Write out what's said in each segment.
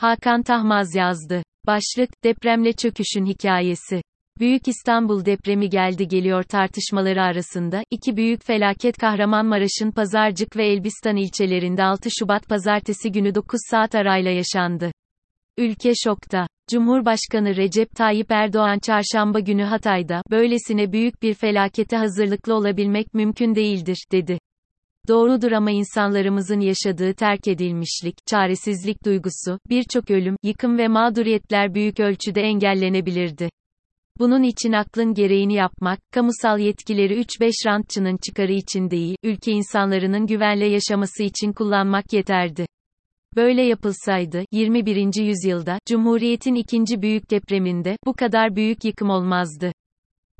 Hakan Tahmaz yazdı. Başlık, depremle çöküşün hikayesi. Büyük İstanbul depremi geldi geliyor tartışmaları arasında, iki büyük felaket Kahramanmaraş'ın Pazarcık ve Elbistan ilçelerinde 6 Şubat pazartesi günü 9 saat arayla yaşandı. Ülke şokta. Cumhurbaşkanı Recep Tayyip Erdoğan çarşamba günü Hatay'da, böylesine büyük bir felakete hazırlıklı olabilmek mümkün değildir, dedi. Doğrudur ama insanlarımızın yaşadığı terk edilmişlik, çaresizlik duygusu, birçok ölüm, yıkım ve mağduriyetler büyük ölçüde engellenebilirdi. Bunun için aklın gereğini yapmak, kamusal yetkileri 3-5 rantçının çıkarı için değil, ülke insanlarının güvenle yaşaması için kullanmak yeterdi. Böyle yapılsaydı, 21. yüzyılda, Cumhuriyet'in ikinci büyük depreminde, bu kadar büyük yıkım olmazdı.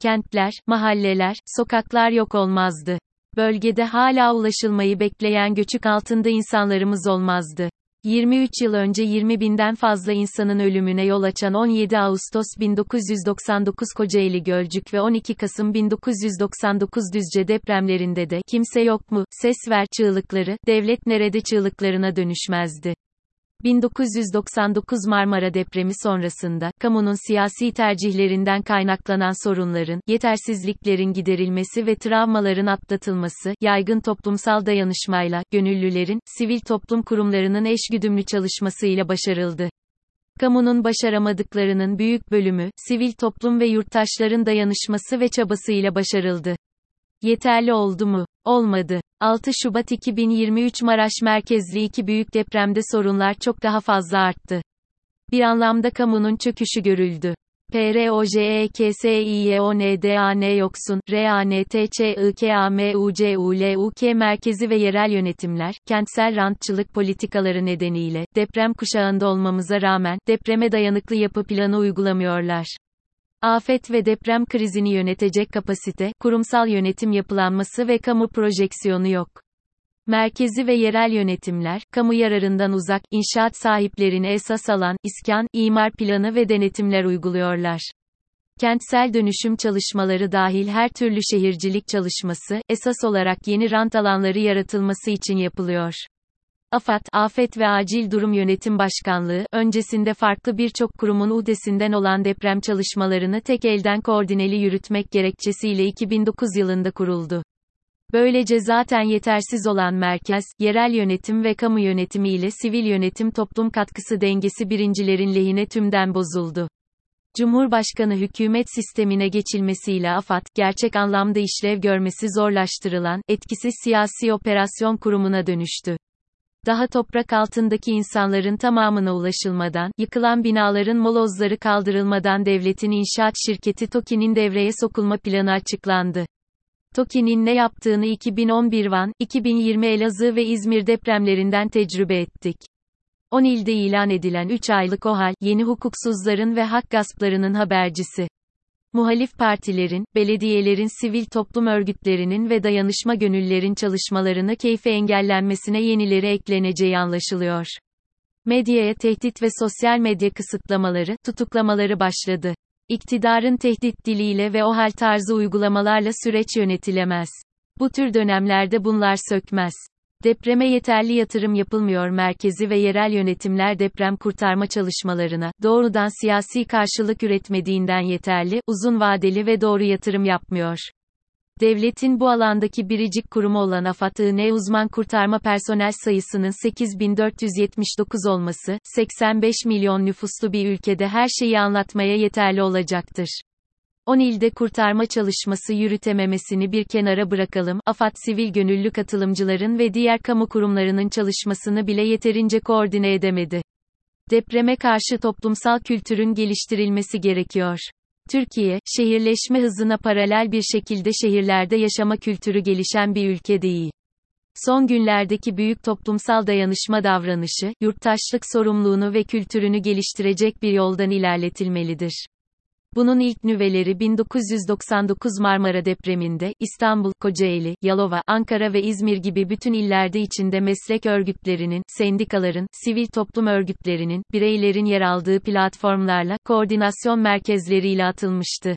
Kentler, mahalleler, sokaklar yok olmazdı. Bölgede hala ulaşılmayı bekleyen göçük altında insanlarımız olmazdı. 23 yıl önce 20 binden fazla insanın ölümüne yol açan 17 Ağustos 1999 Kocaeli Gölcük ve 12 Kasım 1999 Düzce depremlerinde de kimse yok mu, ses ver çığlıkları, devlet nerede çığlıklarına dönüşmezdi. 1999 Marmara depremi sonrasında, kamunun siyasi tercihlerinden kaynaklanan sorunların, yetersizliklerin giderilmesi ve travmaların atlatılması, yaygın toplumsal dayanışmayla, gönüllülerin, sivil toplum kurumlarının eşgüdümlü çalışmasıyla başarıldı. Kamunun başaramadıklarının büyük bölümü, sivil toplum ve yurttaşların dayanışması ve çabasıyla başarıldı. Yeterli oldu mu? Olmadı. 6 Şubat 2023 Maraş merkezli iki büyük depremde sorunlar çok daha fazla arttı. Bir anlamda kamunun çöküşü görüldü. PROJEKSİYONDAN yoksun, RANTÇIKAMUCULUK merkezi ve yerel yönetimler, kentsel rantçılık politikaları nedeniyle, deprem kuşağında olmamıza rağmen, depreme dayanıklı yapı planı uygulamıyorlar. Afet ve deprem krizini yönetecek kapasite, kurumsal yönetim yapılanması ve kamu projeksiyonu yok. Merkezi ve yerel yönetimler, kamu yararından uzak, inşaat sahiplerini esas alan, iskan, imar planı ve denetimler uyguluyorlar. Kentsel dönüşüm çalışmaları dahil her türlü şehircilik çalışması, esas olarak yeni rant alanları yaratılması için yapılıyor. AFAD, Afet ve Acil Durum Yönetim Başkanlığı, öncesinde farklı birçok kurumun uhdesinden olan deprem çalışmalarını tek elden koordineli yürütmek gerekçesiyle 2009 yılında kuruldu. Böylece zaten yetersiz olan merkez, yerel yönetim ve kamu yönetimi ile sivil yönetim toplum katkısı dengesi birincilerin lehine tümden bozuldu. Cumhurbaşkanı hükümet sistemine geçilmesiyle AFAD, gerçek anlamda işlev görmesi zorlaştırılan, etkisiz siyasi operasyon kurumuna dönüştü. Daha toprak altındaki insanların tamamına ulaşılmadan, yıkılan binaların molozları kaldırılmadan devletin inşaat şirketi TOKİ'nin devreye sokulma planı açıklandı. TOKİ'nin ne yaptığını 2011 Van, 2020 Elazığ ve İzmir depremlerinden tecrübe ettik. 10 ilde ilan edilen 3 aylık OHAL, yeni hukuksuzların ve hak gasplarının habercisi. Muhalif partilerin, belediyelerin sivil toplum örgütlerinin ve dayanışma gönüllerin çalışmalarını keyfe engellenmesine yenileri ekleneceği anlaşılıyor. Medyaya tehdit ve sosyal medya kısıtlamaları, tutuklamaları başladı. İktidarın tehdit diliyle ve o hal tarzı uygulamalarla süreç yönetilemez. Bu tür dönemlerde bunlar sökmez. Depreme yeterli yatırım yapılmıyor merkezi ve yerel yönetimler deprem kurtarma çalışmalarına, doğrudan siyasi karşılık üretmediğinden yeterli, uzun vadeli ve doğru yatırım yapmıyor. Devletin bu alandaki biricik kurumu olan AFAD-ı uzman kurtarma personel sayısının 8479 olması, 85 milyon nüfuslu bir ülkede her şeyi anlatmaya yeterli olacaktır. 10 ilde kurtarma çalışması yürütememesini bir kenara bırakalım, AFAD sivil gönüllü katılımcıların ve diğer kamu kurumlarının çalışmasını bile yeterince koordine edemedi. Depreme karşı toplumsal kültürün geliştirilmesi gerekiyor. Türkiye, şehirleşme hızına paralel bir şekilde şehirlerde yaşama kültürü gelişen bir ülke değil. Son günlerdeki büyük toplumsal dayanışma davranışı, yurttaşlık sorumluluğunu ve kültürünü geliştirecek bir yoldan ilerletilmelidir. Bunun ilk nüveleri 1999 Marmara depreminde, İstanbul, Kocaeli, Yalova, Ankara ve İzmir gibi bütün illerde içinde meslek örgütlerinin, sendikaların, sivil toplum örgütlerinin, bireylerin yer aldığı platformlarla, koordinasyon merkezleriyle atılmıştı.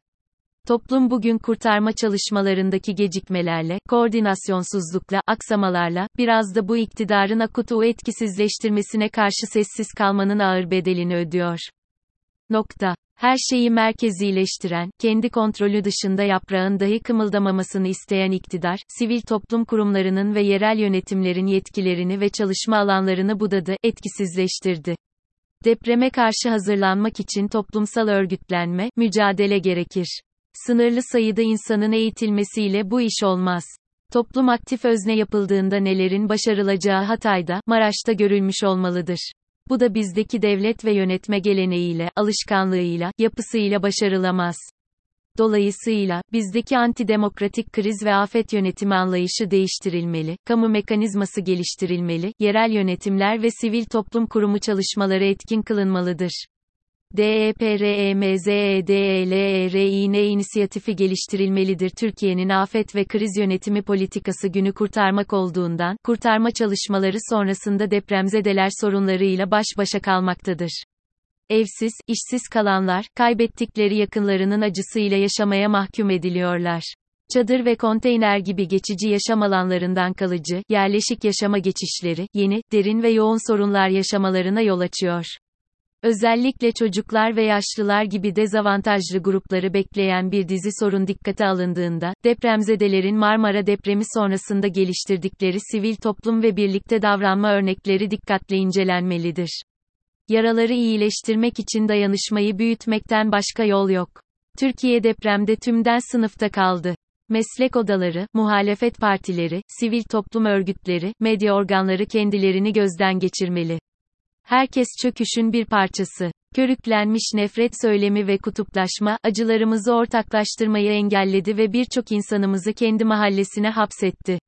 Toplum bugün kurtarma çalışmalarındaki gecikmelerle, koordinasyonsuzlukla, aksamalarla, biraz da bu iktidarın akutu etkisizleştirmesine karşı sessiz kalmanın ağır bedelini ödüyor. Nokta. Her şeyi merkezileştiren, kendi kontrolü dışında yaprağın dahi kımıldamamasını isteyen iktidar, sivil toplum kurumlarının ve yerel yönetimlerin yetkilerini ve çalışma alanlarını budadı, etkisizleştirdi. Depreme karşı hazırlanmak için toplumsal örgütlenme, mücadele gerekir. Sınırlı sayıda insanın eğitilmesiyle bu iş olmaz. Toplum aktif özne yapıldığında nelerin başarılacağı Hatay'da, Maraş'ta görülmüş olmalıdır. Bu da bizdeki devlet ve yönetme geleneğiyle, alışkanlığıyla, yapısıyla başarılamaz. Dolayısıyla, bizdeki antidemokratik kriz ve afet yönetimi anlayışı değiştirilmeli, kamu mekanizması geliştirilmeli, yerel yönetimler ve sivil toplum kurumu çalışmaları etkin kılınmalıdır. DEPREMZEDELERİN inisiyatifi geliştirilmelidir. Türkiye'nin afet ve kriz yönetimi politikası günü kurtarmak olduğundan, kurtarma çalışmaları sonrasında depremzedeler sorunlarıyla baş başa kalmaktadır. Evsiz, işsiz kalanlar, kaybettikleri yakınlarının acısıyla yaşamaya mahkum ediliyorlar. Çadır ve konteyner gibi geçici yaşam alanlarından kalıcı, yerleşik yaşama geçişleri, yeni, derin ve yoğun sorunlar yaşamalarına yol açıyor. Özellikle çocuklar ve yaşlılar gibi dezavantajlı grupları bekleyen bir dizi sorun dikkate alındığında, depremzedelerin Marmara depremi sonrasında geliştirdikleri sivil toplum ve birlikte davranma örnekleri dikkatle incelenmelidir. Yaraları iyileştirmek için dayanışmayı büyütmekten başka yol yok. Türkiye depremde tümden sınıfta kaldı. Meslek odaları, muhalefet partileri, sivil toplum örgütleri, medya organları kendilerini gözden geçirmeli. Herkes çöküşün bir parçası. Körüklenmiş nefret söylemi ve kutuplaşma, acılarımızı ortaklaştırmayı engelledi ve birçok insanımızı kendi mahallesine hapsetti.